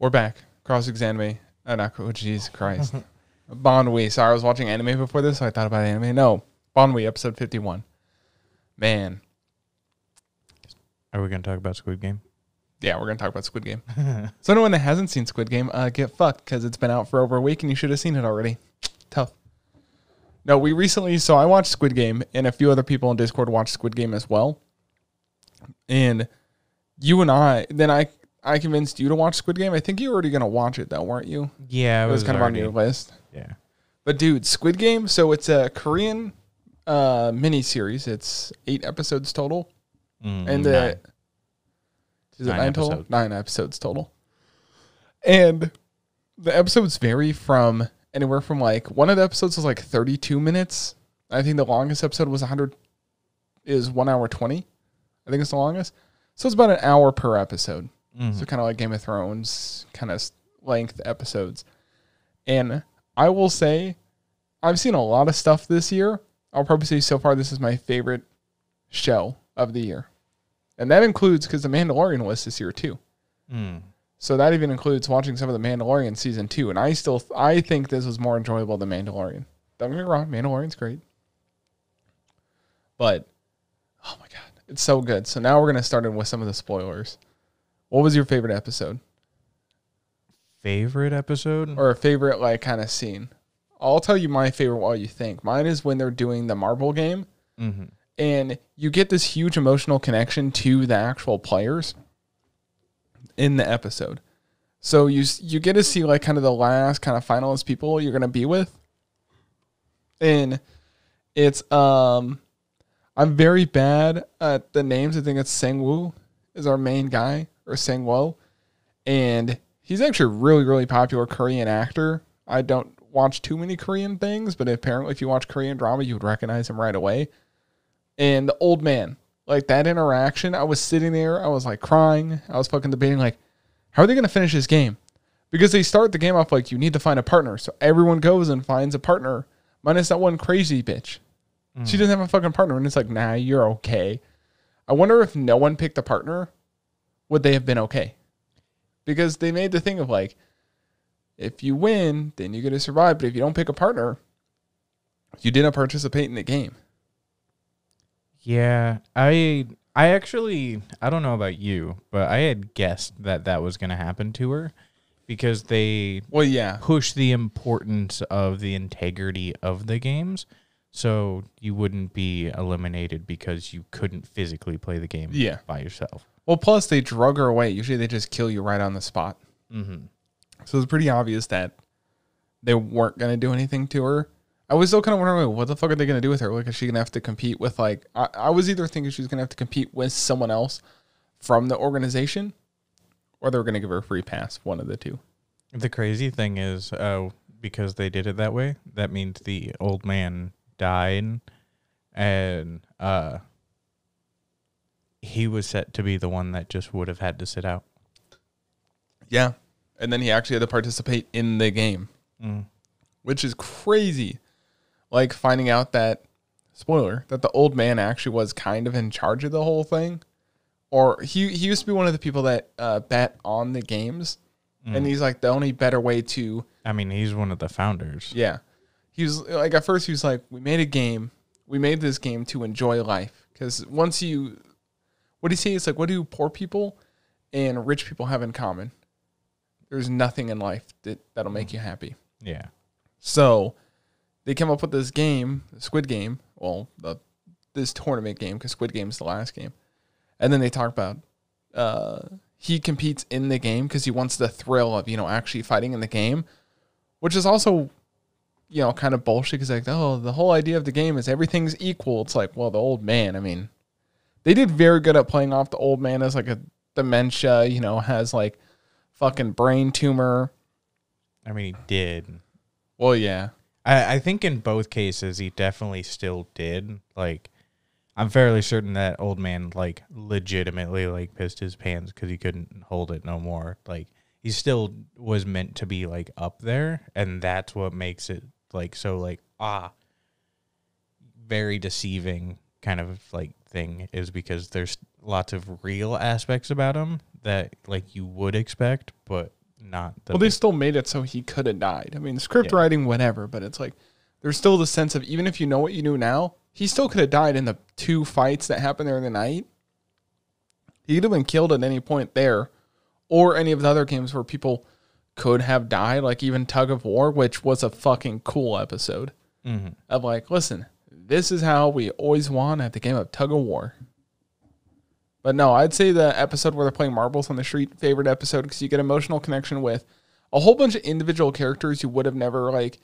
We're back. Cross examine. Uh, not oh, Jesus Christ. Bon Wee. Sorry, I was watching anime before this, so I thought about anime. No, Bon Wee, episode fifty-one. Man, Are we gonna talk about Squid Game? yeah, we're gonna talk about Squid Game. so anyone that hasn't seen Squid Game, uh, get fucked because it's been out for over a week and you should have seen it already. Tough. No, we recently. So I watched Squid Game, and a few other people on Discord watched Squid Game as well. And you and I, then I, I convinced you to watch Squid Game. I think you were already gonna watch it though, weren't you? Yeah, It was kind of on your list. Yeah. But dude, Squid Game. So it's a Korean uh mini series. It's eight episodes total, Mm, and the nine. is it Nine nine, total? episodes. Nine episodes total. And the episodes vary from anywhere from like one of the episodes was like thirty-two minutes. I think the longest episode was hundred is one hour twenty. I think it's the longest. So it's about an hour per episode. Mhm. So kind of like Game of Thrones kind of length episodes. And I will say, I've seen a lot of stuff this year. I'll probably say so far this is my favorite show of the year, and that includes because The Mandalorian was this year too. Mm. So that even includes watching some of The Mandalorian season two, and I still I think this was more enjoyable than Mandalorian. Don't get me wrong, Mandalorian's great, but oh my god, it's so good. So now we're gonna start in with some of the spoilers. What was your favorite episode Favorite episode? or a favorite like kind of scene? I'll tell you my favorite while you think. Mine is when they're doing the marble game mm-hmm. and you get this huge emotional connection to the actual players in the episode. So you you get to see like kind of the last kind of finalist people you're gonna be with, and it's um, I'm very bad at the names. I think it's Sangwoo is our main guy or Sangwo, and he's actually a really really popular Korean actor. I don't watch too many Korean things, but apparently if you watch Korean drama, you would recognize him right away. And the old man like that interaction i was sitting there i was like crying. I was fucking debating like how are they going to finish this game? Because they start the game off like you need to find a partner. So everyone goes and finds a partner minus that one crazy bitch. She hmm. doesn't have a fucking partner and it's like nah you're okay. I wonder if no one picked a partner would they have been okay? Because they made the thing of like if you win then you get to survive but if you don't pick a partner you didn't participate in the game. Yeah, I I actually I don't know about you, but I had guessed that that was going to happen to her because they well yeah. push the importance of the integrity of the games so you wouldn't be eliminated because you couldn't physically play the game Yeah. by yourself. Well, plus they drug her away. Usually they just kill you right on the spot. Mhm. So it's pretty obvious that they weren't gonna do anything to her. I was still kind of wondering, like, what the fuck are they gonna do with her? Like, is she gonna have to compete with like? I, I was either thinking she was gonna have to compete with someone else from the organization, or they were gonna give her a free pass. One of the two. The crazy thing is, uh, because they did it that way, that means the old man died, and uh, he was set to be the one that just would have had to sit out. Yeah, and then he actually had to participate in the game, Mm. which is crazy. Like finding out that spoiler that the old man actually was kind of in charge of the whole thing, or he he used to be one of the people that uh, bet on the games, and he's like the only better way to I mean, he's one of the founders. yeah. He was like at first he was like we made a game, we made this game to enjoy life because once you, what do you say? It's like what do poor people and rich people have in common? There's nothing in life that that'll make you happy. Yeah. So they came up with this game, the Squid Game. Well, the this tournament game because Squid Game is the last game, and then they talk about uh, he competes in the game because he wants the thrill of you know actually fighting in the game, which is also you know kind of bullshit because like oh the whole idea of the game is everything's equal. It's like well the old man. I mean, they did very good at playing off the old man as like a dementia. You know has like fucking brain tumor. I mean, he did. Well, yeah. I, I think in both cases he definitely still did. Like, I'm fairly certain that old man like legitimately like pissed his pants because he couldn't hold it no more. Like, he still was meant to be like up there, and that's what makes it like so like ah, very deceiving kind of like thing is because there's lots of real aspects about him that like you would expect, but not the well, they still made it so he could have died. I mean, script Yeah. writing, whatever, but it's like there's still the sense of even if you know what you knew now, he still could have died in the two fights that happened there in the night. He could have been killed at any point there, or any of the other games where people could have died, like even Tug of War, which was a fucking cool episode Mhm. of like, listen, this is how we always won at the game of Tug of War. But no, I'd say the episode where they're playing marbles on the street, favorite episode because you get emotional connection with a whole bunch of individual characters you would have never like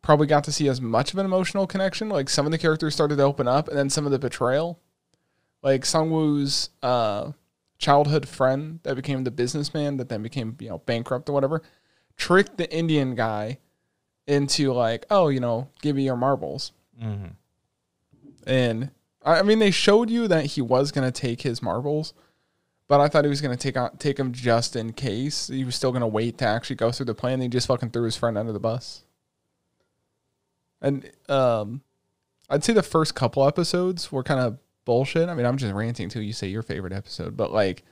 probably got to see as much of an emotional connection. Like some of the characters started to open up, and then some of the betrayal, like Sungwoo's uh, childhood friend that became the businessman that then became you know bankrupt or whatever, tricked the Indian guy into like, oh, you know, give me your marbles. Mhm. And I mean, they showed you that he was gonna take his marbles, but I thought he was gonna take on take them just in case. He was still gonna wait to actually go through the plan. He just fucking threw his friend under the bus. And um, I'd say the first couple episodes were kind of bullshit. I mean, I'm just ranting till you say your favorite episode, but like,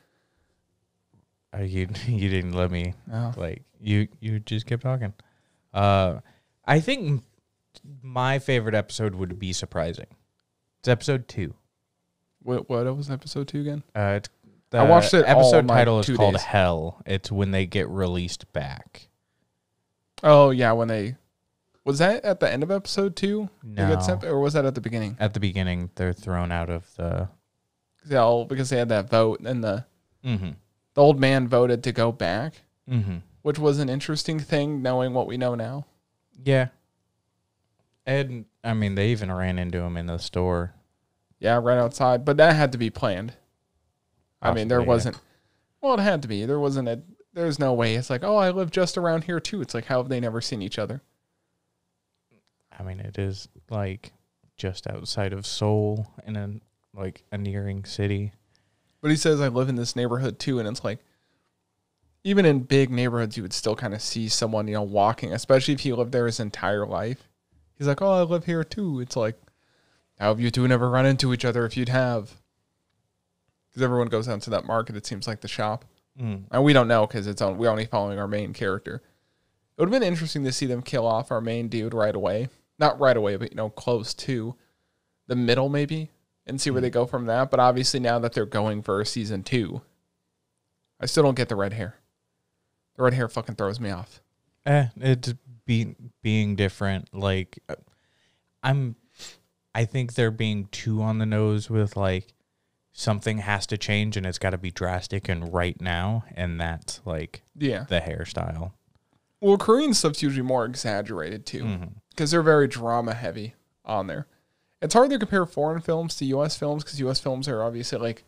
Uh, you you didn't let me oh, like you you just kept talking. Uh, I think my favorite episode would be surprising. It's episode two. what what was episode two again? Uh, it's, the I watched it Episode in, like, title is two called days. Hell. It's when they get released back. Oh yeah, when they was that at the end of episode two? No, get sent, or was that at the beginning? at the beginning they're thrown out of the. Yeah, all- because they had that vote and the Mm-hmm. The old man voted to go back, Mm-hmm. which was an interesting thing knowing what we know now. Yeah. And I mean, they even ran into him in the store. Yeah, right outside, but that had to be planned. I mean, there wasn't. Well, it had to be. There wasn't a. There's no way. It's like, oh, I live just around here too. It's like, how have they never seen each other? I mean, it is like just outside of Seoul in a like a nearing city. But he says I live in this neighborhood too, and it's like, even in big neighborhoods, you would still kind of see someone, you know, walking, especially if he lived there his entire life. He's like, oh, I live here too. It's like, how have you two never run into each other if you'd have? Because everyone goes out to that market. It seems like the shop. Mm. And we don't know because it's on, we're only following our main character. It would have been interesting to see them kill off our main dude right away. Not right away, but you know, close to the middle maybe, and see where they go from that. But obviously, now that they're going for season two, I still don't get the red hair. The red hair fucking throws me off. Eh, it's be, being different. Like, uh, I'm, I think they're being too on the nose with like something has to change and it's got to be drastic and right now, and that's like Yeah. the hairstyle. Well, Korean stuff's usually more exaggerated too. Because they're very drama heavy on there. It's hard to compare foreign films to U.S. films because U.S. films are obviously like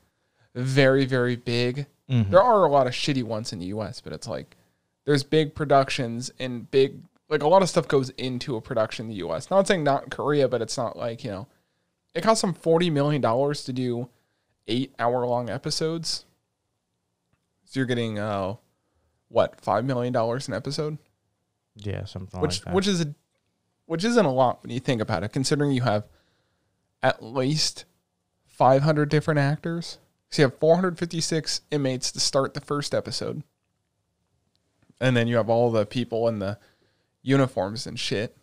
very, very big. Mhm. There are a lot of shitty ones in the U.S., but it's like there's big productions and big like a lot of stuff goes into a production in the U.S. Not saying not Korea, but it's not like you know it costs them forty million dollars to do eight hour long episodes. So you're getting uh what five million dollars an episode Yeah, something which like that. which is a which isn't a lot when you think about it, considering you have at least 500 different actors. So you have 456 inmates to start the first episode, and then you have all the people in the uniforms and shit.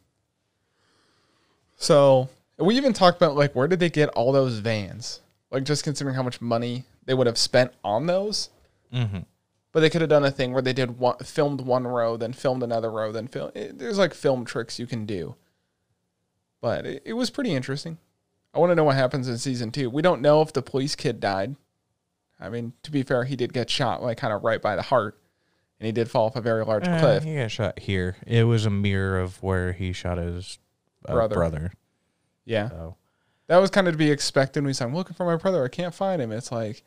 So we even talked about like where did they get all those vans? Like just considering how much money they would have spent on those. Mhm. But they could have done a thing where they did one, filmed one row, then filmed another row, then film. It, there's like film tricks you can do. But it, it was pretty interesting. I want to know what happens in season two. We don't know if the police kid died. I mean, to be fair, he did get shot like kind of right by the heart, and he did fall off a very large Eh, cliff. He got shot here. It was a mirror of where he shot his uh, Brother. brother. Yeah, So that was kind of to be expected. We said, "I'm looking for my brother. I can't find him." It's like,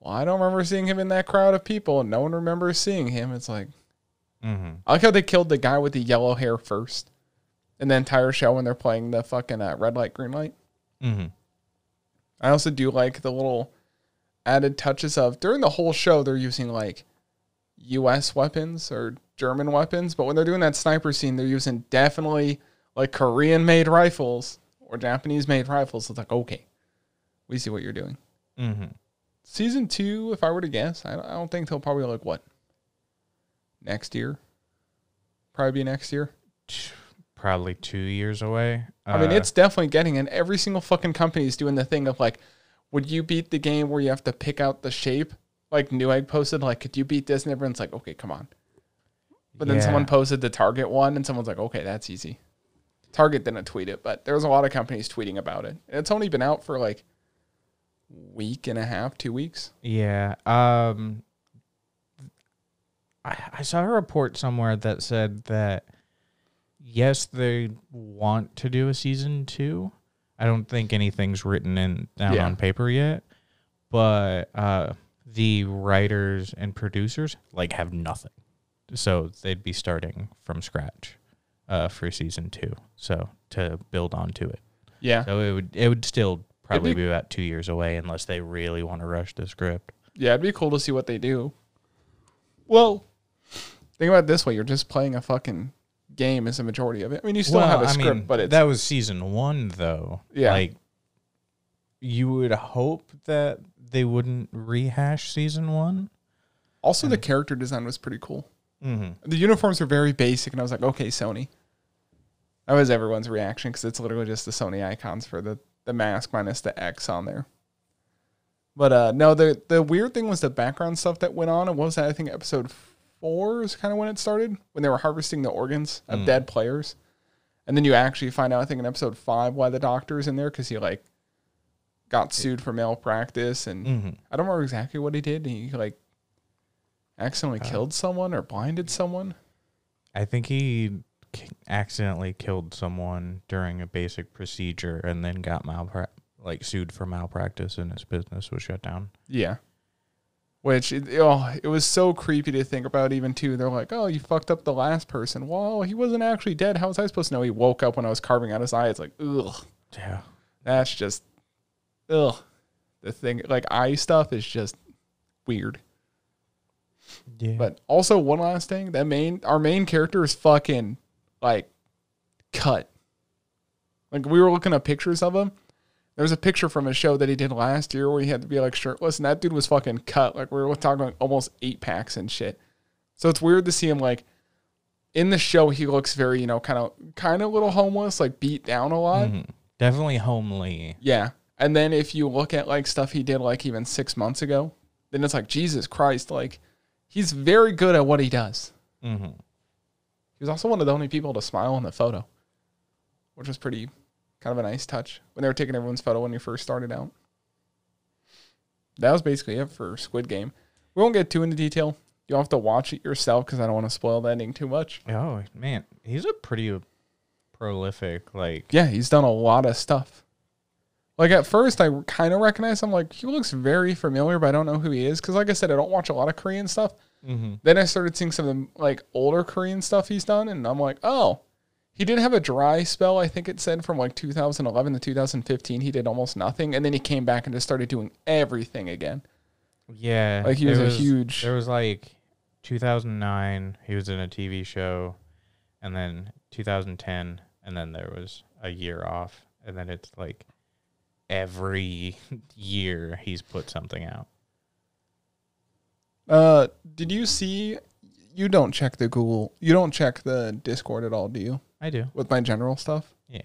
well, I don't remember seeing him in that crowd of people, and no one remembers seeing him. It's like, mm-hmm. I like how they killed the guy with the yellow hair first, and the entire show when they're playing the fucking uh, red light, green light. Hmm I also do like the little added touches of during the whole show they're using like U.S. weapons or German weapons, but when they're doing that sniper scene, they're using definitely like Korean-made rifles or Japanese-made rifles. It's like okay, we see what you're doing. hmm Season two, if I were to guess, I don't, I don't think they'll probably like what next year. Probably be next year. Probably two years away. I mean, Uh, it's definitely getting, and every single fucking company is doing the thing of like, would you beat the game where you have to pick out the shape? Like Newegg posted, like, could you beat this? And everyone's like, okay, come on. But then yeah. someone posted the Target one, and someone's like, okay, that's easy. Target didn't tweet it, but there was a lot of companies tweeting about it. And it's only been out for like week and a half, two weeks. Yeah. Um I, I saw a report somewhere that said that yes, they want to do a season two. I don't think anything's written in down Yeah. on paper yet. But uh the writers and producers like have nothing. So they'd be starting from scratch uh for season two. So to build onto it. Yeah. So it would it would still probably be- be about two years away unless they really want to rush the script. Yeah, it'd be cool to see what they do. Well, think about it this way: you're just playing a fucking game is the majority of it. I mean, you still have a I script, mean, but it's that was season one though. Yeah. Like you would hope that they wouldn't rehash season one. also the character design was pretty cool. Mm-hmm. The uniforms were very basic, and I was like, okay, Sony. That was everyone's reaction because it's literally just the Sony icons for the the mask minus the X on there. But uh no, the the weird thing was the background stuff that went on. And what was that? I think episode four is kind of when it started when they were harvesting the organs of Mm. dead players, and then you actually find out I think in episode five why the doctor is in there because he like got sued for malpractice and Mm-hmm. I don't remember exactly what he did. He like accidentally Uh, killed someone or blinded someone. I think he accidentally killed someone during a basic procedure and then got malpra- like sued for malpractice and his business was shut down. Yeah. Which it, oh, it was so creepy to think about. Even too, they're like, "Oh, you fucked up the last person." Well, he wasn't actually dead. How was I supposed to know he woke up when I was carving out his eye? It's like, ugh, Yeah. that's just, ugh. The thing, like eye stuff, is just weird. Yeah. But also, one last thing: that main, our main character is fucking like cut. Like we were looking at pictures of him. There was a picture from a show that he did last year where he had to be like shirtless, and that dude was fucking cut. Like we were talking like almost eight packs and shit. So it's weird to see him like in the show. He looks very, you know, kind of, kind of little homeless, like beat down a lot. Mhm. Definitely homely. Yeah. And then if you look at like stuff he did like even six months ago, then it's like Jesus Christ, like he's very good at what he does. Mm-hmm. He was also one of the only people to smile in the photo, which was pretty kind of a nice touch when they were taking everyone's photo when you first started out. That was basically it for Squid Game. We won't get too into detail. You'll have to watch it yourself because I don't want to spoil the ending too much. Oh man, he's a pretty prolific like Yeah, he's done a lot of stuff. Like at first, I kind of recognized him. Like he looks very familiar, but I don't know who he is because, like I said, I don't watch a lot of Korean stuff. mm-hmm. Then I started seeing some of the like older Korean stuff he's done, and I'm like, oh, he did have a dry spell. I think it said from like 2011 to 2015, he did almost nothing, and then he came back and just started doing everything again. Yeah, Like, he there was a huge- There was like 2009. He was in a TV show, and then 2010, and then there was a year off, and then it's like every year he's put something out. Uh, did you see? You don't check the Google. You don't check the Discord at all, do you? I do. With my general stuff. Yeah.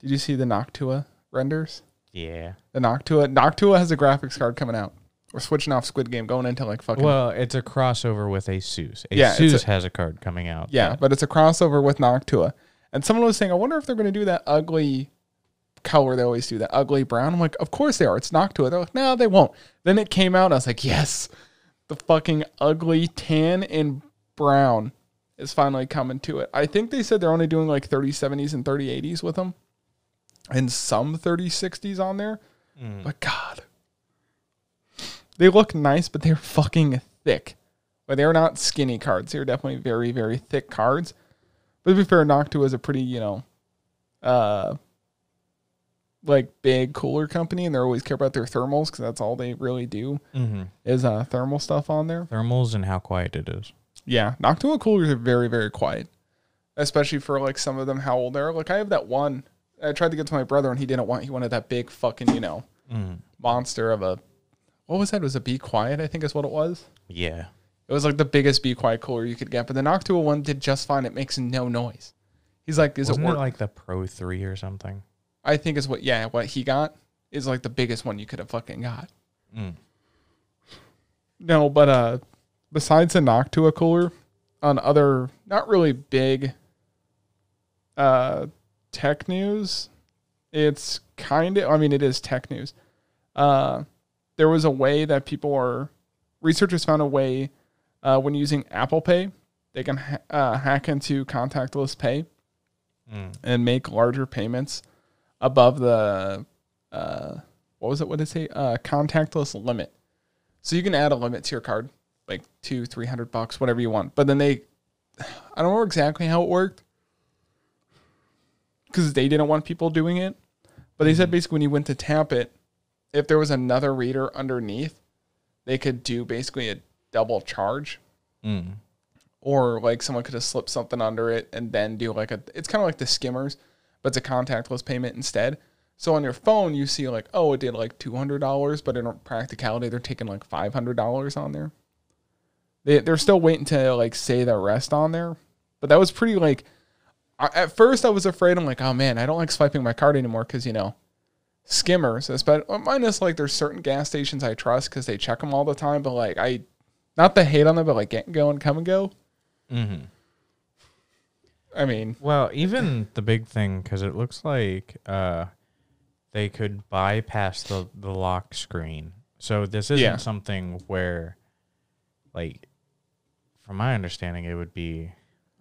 Did you see the Noctua renders? Yeah. The Noctua. Noctua has a graphics card coming out. We're switching off Squid Game, going into like fucking. Well, it's a crossover with Asus. Yeah, Asus a- has a card coming out. yeah, that- but it's a crossover with Noctua. And someone was saying, I wonder if they're going to do that ugly color they always do, that ugly brown. I'm like, of course they are. It's Noctua. They're like, no, they won't. Then it came out. I was like, yes, the fucking ugly tan and brown is finally coming to it. I think they said they're only doing like 3070s and 3080s with them, and some 3060s on there. Mm. But God, they look nice, but they're fucking thick. But they're not skinny cards. They're definitely very, very thick cards. But to be fair, Noctua is a pretty, you know, uh, like big cooler company, and they always care about their thermals because that's all they really do Mhm. is uh thermal stuff on there. Thermals and how quiet it is. Yeah, Noctua coolers are very, very quiet, especially for like some of them how old they are. Like I have that one. I tried to get to my brother, and he didn't want. He wanted that big fucking, you know, Mm. monster of a. What was that? It was a Be Quiet? I think is what it was. Yeah. It was like the biggest Be Quiet cooler you could get, but the Noctua one did just fine. It makes no noise. He's like, is Wasn't it it like the Pro Three or something? I think is what yeah, what he got is like the biggest one you could have fucking got. Mm. No, but uh besides the Noctua cooler, on other not really big uh tech news, it's kind of I mean it is tech news. Uh there was a way that people are researchers found a way uh when using Apple Pay, they can ha- uh, hack into contactless pay Mm. and make larger payments above the uh what was it what did it say uh contactless limit so you can add a limit to your card like two three hundred bucks whatever you want. But then they i don't remember exactly how it worked because they didn't want people doing it. But they said basically when you went to tap it if there was another reader underneath they could do basically a double charge. Mm. or like someone could have slipped something under it and then do like a it's kind of like the skimmers but it's a contactless payment instead. So on your phone you see like oh it did like $200 but in practicality they're taking like $500 on there they, they're still waiting to like say the rest on there but that was pretty like I, at first i was afraid i'm like oh man i don't like swiping my card anymore because you know skimmers especially minus like there's certain gas stations i trust because they check them all the time but like i not the hate on them but like get and go and come and go Mm-hmm. I mean, Well, even the big thing because it looks like uh, they could bypass the the lock screen. So this isn't Yeah. something where, like, from my understanding, it would be.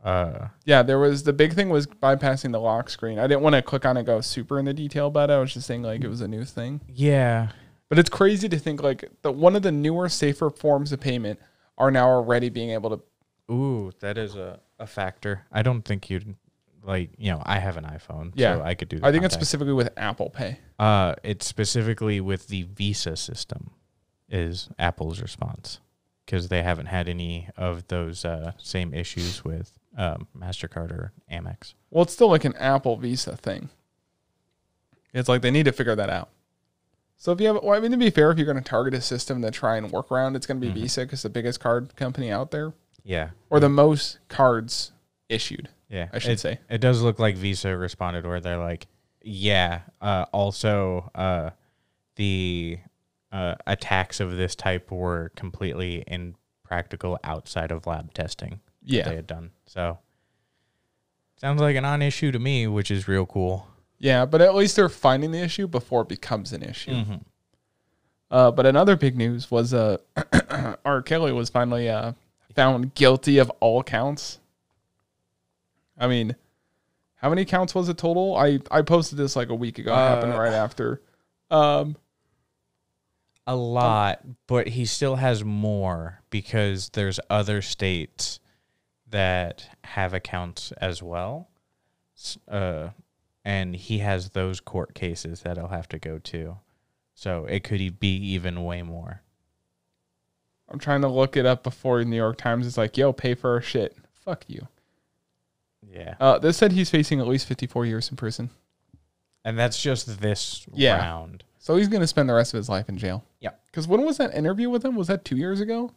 Uh, yeah, there was the big thing was bypassing the lock screen. I didn't want to click on it go super into detail about it. I was just saying like it was a new thing. yeah, But it's crazy to think like the one of the newer, safer forms of payment are now already being able to. Ooh, that is a, a factor. I don't think you'd like, you know, I have an iPhone, Yeah. so I could do. I think it's specifically with Apple Pay. Uh, it's specifically with the Visa system, is Apple's response because they haven't had any of those uh, same issues with um, Mastercard or Amex. Well, it's still like an Apple Visa thing. It's like they need to figure that out. So if you have, well, I mean, to be fair, if you're going to target a system to try and work around, it's going to be Mhm. Visa because the biggest card company out there, Yeah, or the most cards issued. yeah. I should it, say. it does look like Visa responded where they're like, yeah. Uh, also, uh, the uh, attacks of this type were completely impractical outside of lab testing. Yeah, they had done. So sounds like a non-issue to me, which is real cool. Yeah, but at least they're finding the issue before it becomes an issue. Mm-hmm. Uh, but another big news was uh, R. Kelly was finally uh, found guilty of all counts. I mean, how many counts was it total? I, I posted this like a week ago. It happened Uh, right after. Um, A lot, but he still has more because there's other states that have accounts as well. Uh, and he has those court cases that he'll have to go to. So it could be even way more. I'm trying to look it up before New York Times is like, yo, pay for our shit. Fuck you. Yeah. Uh, this said he's facing at least 54 years in prison. And that's just this Yeah. round. So he's going to spend the rest of his life in jail. Yeah. Because when was that interview with him? Was that two years ago?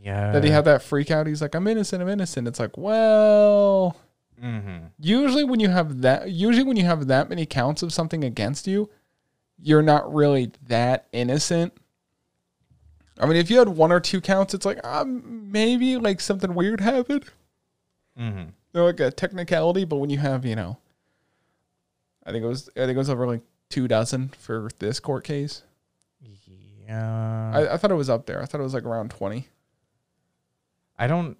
Yeah. that he had that freak out. He's like, I'm innocent, I'm innocent. It's like, well, Mm-hmm. usually when you have that, usually when you have that many counts of something against you, you're not really that innocent. I mean, if you had one or two counts, it's like, um, maybe like something weird happened. Mm-hmm. They're like a technicality, but when you have, you know, I think it was, I think it was over like two dozen for this court case. Yeah. I, I thought it was up there. I thought it was like around 20. I don't.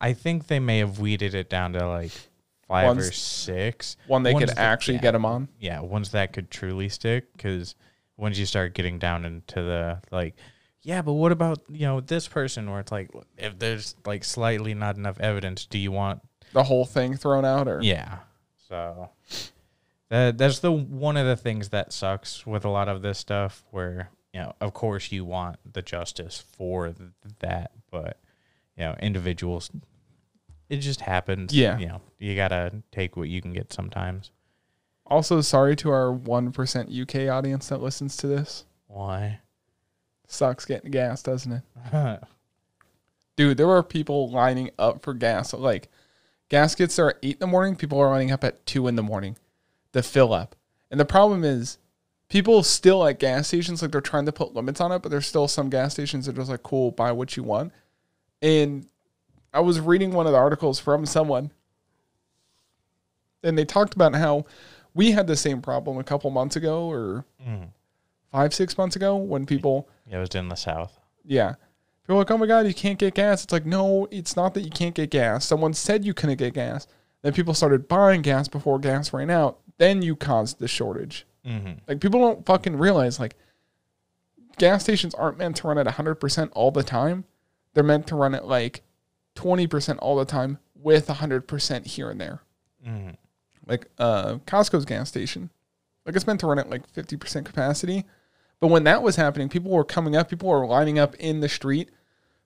I think they may have weeded it down to like five or six. One they Ones could that- actually yeah. get him on. Yeah, ones that could truly stick. Because once you start getting down into the like, yeah, but what about you know this person? Where it's like, if there's like slightly not enough evidence, do you want? The whole thing thrown out, or Yeah. So that that's the one of the things that sucks with a lot of this stuff. Where you know, of course, you want the justice for th- that, but you know, individuals, it just happens. Yeah. You know, you gotta take what you can get sometimes. Also, sorry to our 1% UK audience that listens to this. Why? Sucks getting gas, doesn't it? Dude, there were people lining up for gas. Like gas gets there at eight in the morning. People are lining up at two in the morning to fill up. And the problem is people still at gas stations, like they're trying to put limits on it, but there's still some gas stations that are just like, cool, buy what you want. And I was reading one of the articles from someone, and they talked about how we had the same problem a couple months ago or mm. five, six months ago when people, Yeah, it was in the south. yeah, people like, oh my God, you can't get gas. It's like, no, it's not that you can't get gas. Someone said you couldn't get gas. Then people started buying gas before gas ran out. Then you caused the shortage. Mm-hmm. Like people don't fucking realize like gas stations aren't meant to run at 100% all the time. They're meant to run at like 20% all the time with 100% here and there. Mm-hmm. Like uh Costco's gas station. Like it's meant to run at like 50% capacity. But when that was happening, people were coming up, people were lining up in the street.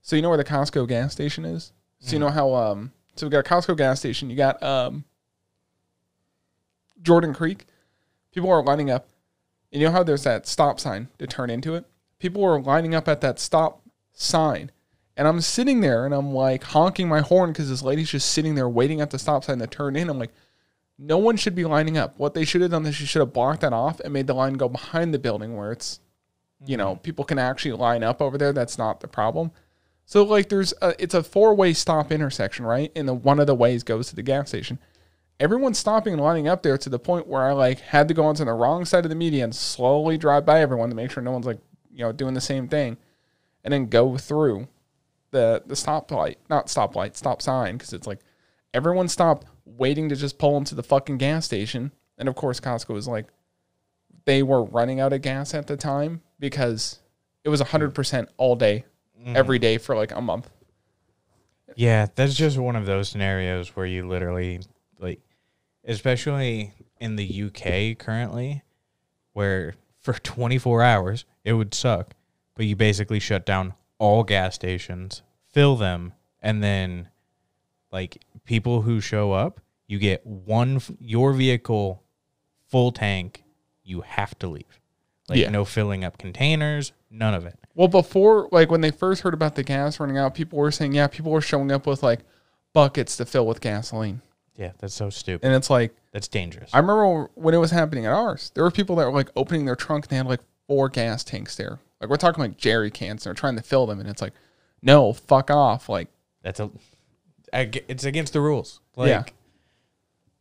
So you know where the Costco gas station is? So you know how um so we got a Costco gas station, you got um Jordan Creek. People are lining up. And you know how there's that stop sign to turn into it? People were lining up at that stop sign. And I'm sitting there and I'm like honking my horn because this lady's just sitting there waiting at the stop sign to turn in. I'm like, no one should be lining up. What they should have done is she should have blocked that off and made the line go behind the building where it's, you know, mm-hmm. people can actually line up over there. That's not the problem. So like, there's a, it's a four way stop intersection, right? And the one of the ways goes to the gas station. Everyone's stopping and lining up there to the point where I like had to go onto the wrong side of the median, slowly drive by everyone to make sure no one's like, you know, doing the same thing, and then go through the the stoplight, not stoplight, stop sign, because it's like everyone stopped waiting to just pull into the fucking gas station. And of course, Costco was like, they were running out of gas at the time because it was 100% all day, mm-hmm. every day for like a month. Yeah, that's just one of those scenarios where you literally especially in the UK currently where for 24 hours it would suck, but you basically shut down all gas stations, fill them, and then like people who show up, you get one your vehicle full tank, you have to leave. Like Yeah. no filling up containers, none of it. Well, before, like when they first heard about the gas running out, people were saying, yeah, people were showing up with like buckets to fill with gasoline. Yeah, that's so stupid. And it's like, That's dangerous. I remember when it was happening at ours, there were people that were like opening their trunk and they had like four gas tanks there. Like we're talking like jerry cans and they're trying to fill them. And it's like, no, fuck off. Like, That's a. It's against the rules. Like, Yeah.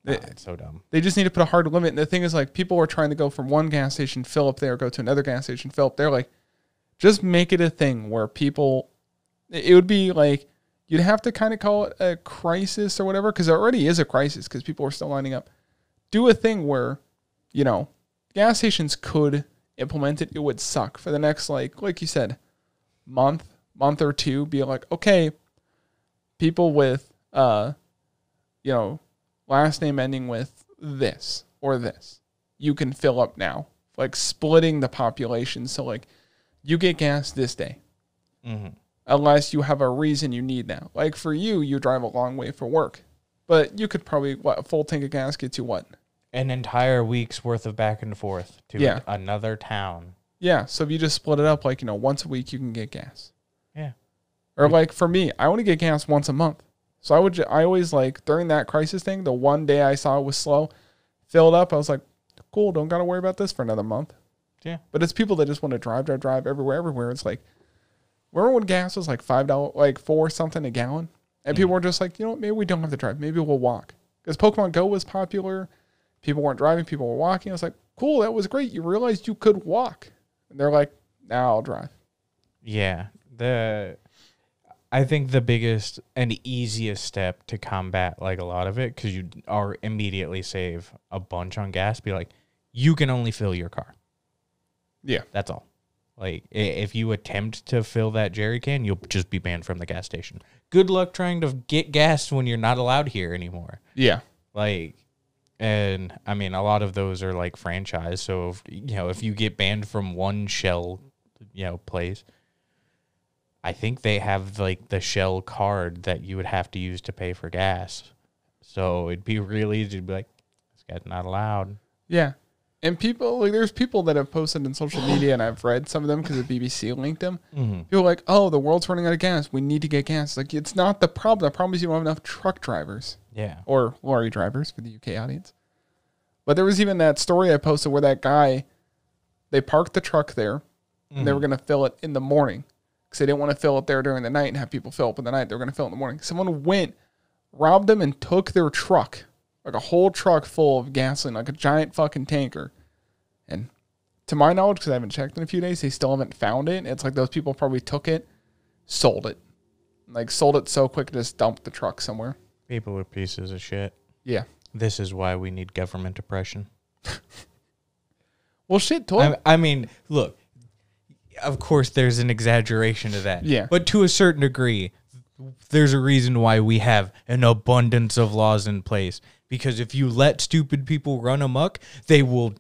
Nah, it's so dumb. they just need to put a hard limit. And the thing is, like, people are trying to go from one gas station, fill up there, go to another gas station, fill up there. Like, just make it a thing where people, it would be like, you'd have to kind of call it a crisis or whatever, because it already is a crisis because people are still lining up. Do a thing where, you know, gas stations could implement it. It would suck for the next, like, like you said, month, month or two. Be like, okay, people with, uh, you know, last name ending with this or this, you can fill up now. Like splitting the population. So like you get gas this day. Mm-hmm. Unless you have a reason you need now. Like for you, you drive a long way for work. But you could probably what a full tank of gas gets you what? An entire week's worth of back and forth to Yeah. another town. Yeah. So if you just split it up like, you know, once a week you can get gas. Yeah. Or like for me, I only get gas once a month. So I would, I always like during that crisis thing, the one day I saw it was slow, filled up. I was like, cool, don't got to worry about this for another month. Yeah. But it's people that just want to drive, drive, drive everywhere, everywhere. It's like, remember when gas was like five dollars, like four something a gallon, and mm. people were just like, you know, what, maybe we don't have to drive, maybe we'll walk. Because Pokemon Go was popular, people weren't driving, people were walking. I was like, cool, that was great. You realized you could walk, and they're like, now I'll drive. Yeah. The I think the biggest and easiest step to combat like a lot of it because you are immediately save a bunch on gas. Be like, you can only fill your car. Yeah. That's all. Like if you attempt to fill that jerry can, you'll just be banned from the gas station. Good luck trying to get gas when you're not allowed here anymore. Yeah. Like and I mean a lot of those are like franchise, so if, you know, if you get banned from one shell, you know, place, I think they have like the shell card that you would have to use to pay for gas. So it'd be really easy to be like, this guy's not allowed. Yeah. And people like there's people that have posted in social media, and I've read some of them because the BBC linked them. Mm-hmm. People are like, "Oh, the world's running out of gas. We need to get gas." Like it's not the problem. The problem is you don't have enough truck drivers Yeah. or lorry drivers for the UK audience. But there was even that story I posted where that guy, they parked the truck there, and they were going to fill it in the morning because they didn't want to fill it there during the night and have people fill up in the night. They were going to fill it in the morning. Someone went, robbed them, and took their truck, like a whole truck full of gasoline, like a giant fucking tanker. And to my knowledge, because I haven't checked in a few days, they still haven't found it. It's like those people probably took it, sold it, like sold it so quick, just dumped the truck somewhere. People are pieces of shit. Yeah. This is why we need government oppression. Well, shit, toilet. I, I mean, look, of course, there's an exaggeration to that. Yeah. But to a certain degree, there's a reason why we have an abundance of laws in place. Because if you let stupid people run amok, they will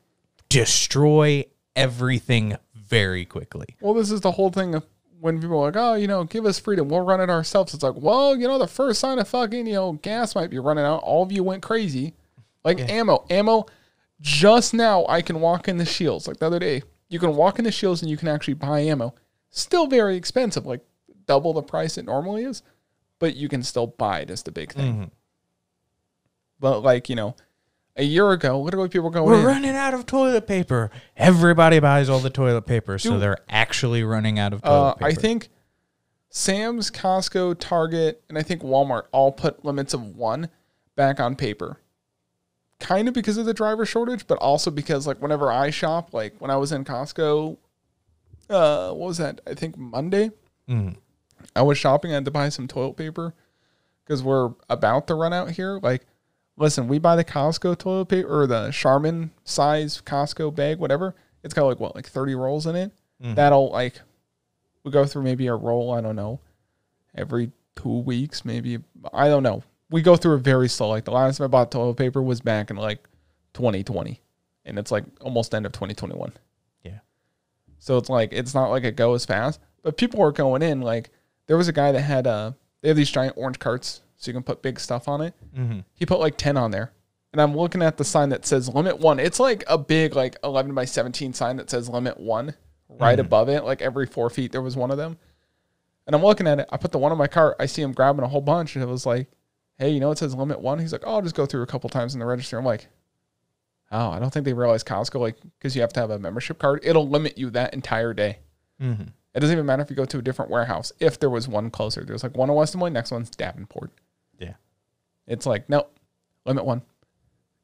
destroy everything very quickly. Well, this is the whole thing of when people are like, oh, you know, give us freedom. We'll run it ourselves. It's like, well, you know, the first sign of fucking, you know, gas might be running out. All of you went crazy. Like ammo. Ammo, just now I can walk in the Scheels. Like the other day, you can walk in the Scheels and you can actually buy ammo. Still very expensive, like double the price it normally is, but you can still buy it. is the big thing. Mhm. But like, you know, a year ago, literally people were going We're in. running out of toilet paper. Everybody buys all the toilet paper, so they're actually running out of toilet Uh, paper. I think Sam's, Costco, Target, and I think Walmart all put limits of one back on paper. Kind of because of the driver shortage, but also because like whenever I shop, like when I was in Costco, uh, what was that? I think Monday. Mhm. I was shopping. I had to buy some toilet paper because we're about to run out here. Like, listen, we buy the Costco toilet paper or the Charmin size Costco bag, whatever. It's got like what, like thirty rolls in it. That'll like we go through maybe a roll. I don't know, every two weeks, maybe. I don't know. We go through it very slow. Like the last time I bought toilet paper was back in like 2020, and it's like almost end of 2021. Yeah. So it's like it's not like it goes fast, but people are going in. Like there was a guy that had uh they have these giant orange carts, so you can put big stuff on it. Mhm. He put like ten on there, and I'm looking at the sign that says limit one. It's like a big like 11 by 17 sign that says limit one right above it. Like every four feet there was one of them, and I'm looking at it. I put the one on my cart. I see him grabbing a whole bunch, and it was like, hey, you know it says limit one. He's like, oh, I'll just go through a couple times in the register. I'm like. Oh, I don't think they realize Costco, like, because you have to have a membership card, it'll limit you that entire day. Mhm. It doesn't even matter if you go to a different warehouse. If there was one closer, there's like one in West Des Moines, next one's Davenport. Yeah. It's like no, limit one.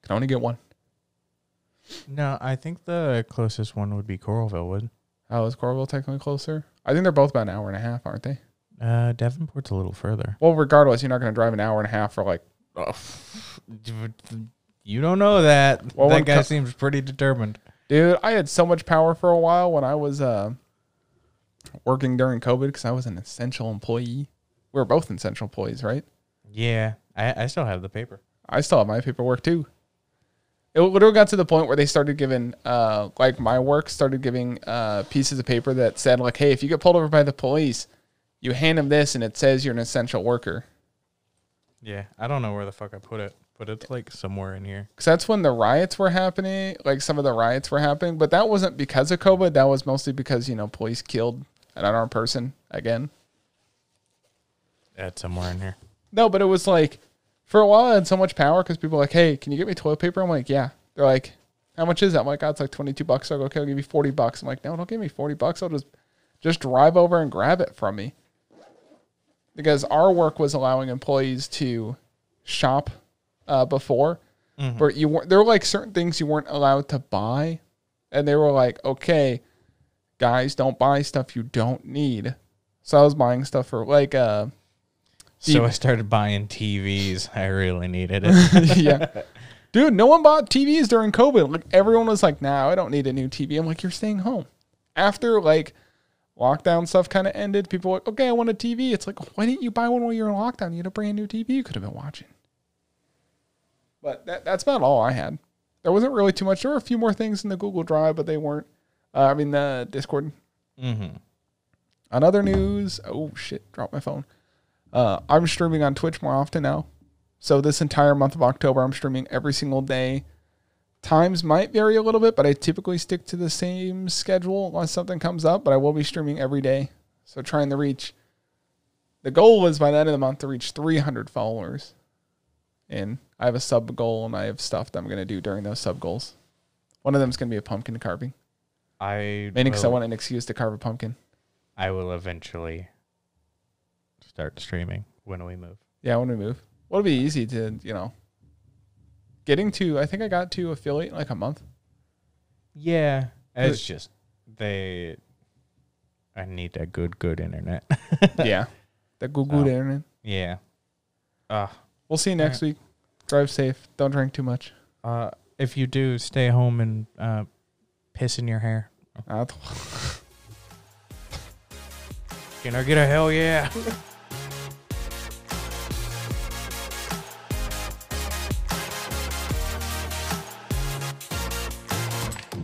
Can only get one. No, I think the closest one would be Coralville would. Oh, is Coralville technically closer? I think they're both about an hour and a half, aren't they? Uh, Davenport's a little further. Well, regardless, you're not going to drive an hour and a half for like. You don't know that. Well, that guy co- seems pretty determined. Dude, I had so much power for a while when I was uh, working during COVID because I was an essential employee. We were both essential employees, right? Yeah, I, I still have the paper. I still have my paperwork too. It literally got to the point where they started giving, uh, like my work started giving uh, pieces of paper that said, like, hey, if you get pulled over by the police, you hand them this and it says you're an essential worker. Yeah, I don't know where the fuck I put it, but it's like somewhere in here. Because that's when the riots were happening, like some of the riots were happening. But that wasn't because of COVID. That was mostly because, you know, police killed an unarmed person again. That's somewhere in here. No, but it was like for a while I had so much power because people were like, "Hey, can you get me toilet paper?" I'm like, "Yeah." They're like, "How much is that?" I'm like, "Oh, it's like 22 bucks." I go, "Okay, I'll give you 40 bucks." I'm like, "No, don't give me 40 bucks. I'll just just drive over and grab it from me." Because our work was allowing employees to shop uh, before, but you weren't. There were like certain things you weren't allowed to buy, and they were like, "Okay, guys, don't buy stuff you don't need." So I was buying stuff for like uh So I started buying TVs. I really needed it. yeah. Dude, no one bought TVs during COVID. Like everyone was like, "Nah, I don't need a new TV." I'm like, "You're staying home." After like lockdown stuff kind of ended, people were like, "Okay, I want a TV." It's like, why didn't you buy one while you were in lockdown? You had a brand new TV you could have been watching. But that, that's about all I had. There wasn't really too much. There were a few more things in the Google Drive, but they weren't. Uh, I mean, the Discord. mm-hmm. On other news, oh shit, dropped my phone. Uh, I'm streaming on Twitch more often now. So this entire month of October, I'm streaming every single day Times might vary a little bit, but I typically stick to the same schedule unless something comes up. But I will be streaming every day. So trying to reach. The goal is by the end of the month to reach 300 followers. And I have a sub goal and I have stuff that I'm going to do during those sub goals. One of them is going to be a pumpkin carving. I Mainly because I want an excuse to carve a pumpkin. I will eventually start streaming when we move. Yeah, when we move. Well, it'll be easy to, you know, getting to, I think I got to affiliate in like a month. Yeah, it's just they. I need that good, good internet. yeah. The good So. internet. yeah. Uh, We'll see you next week. Drive safe. Don't drink too much. uh, if you do, stay home and uh, piss in your hair. Uh, Can I get a hell yeah?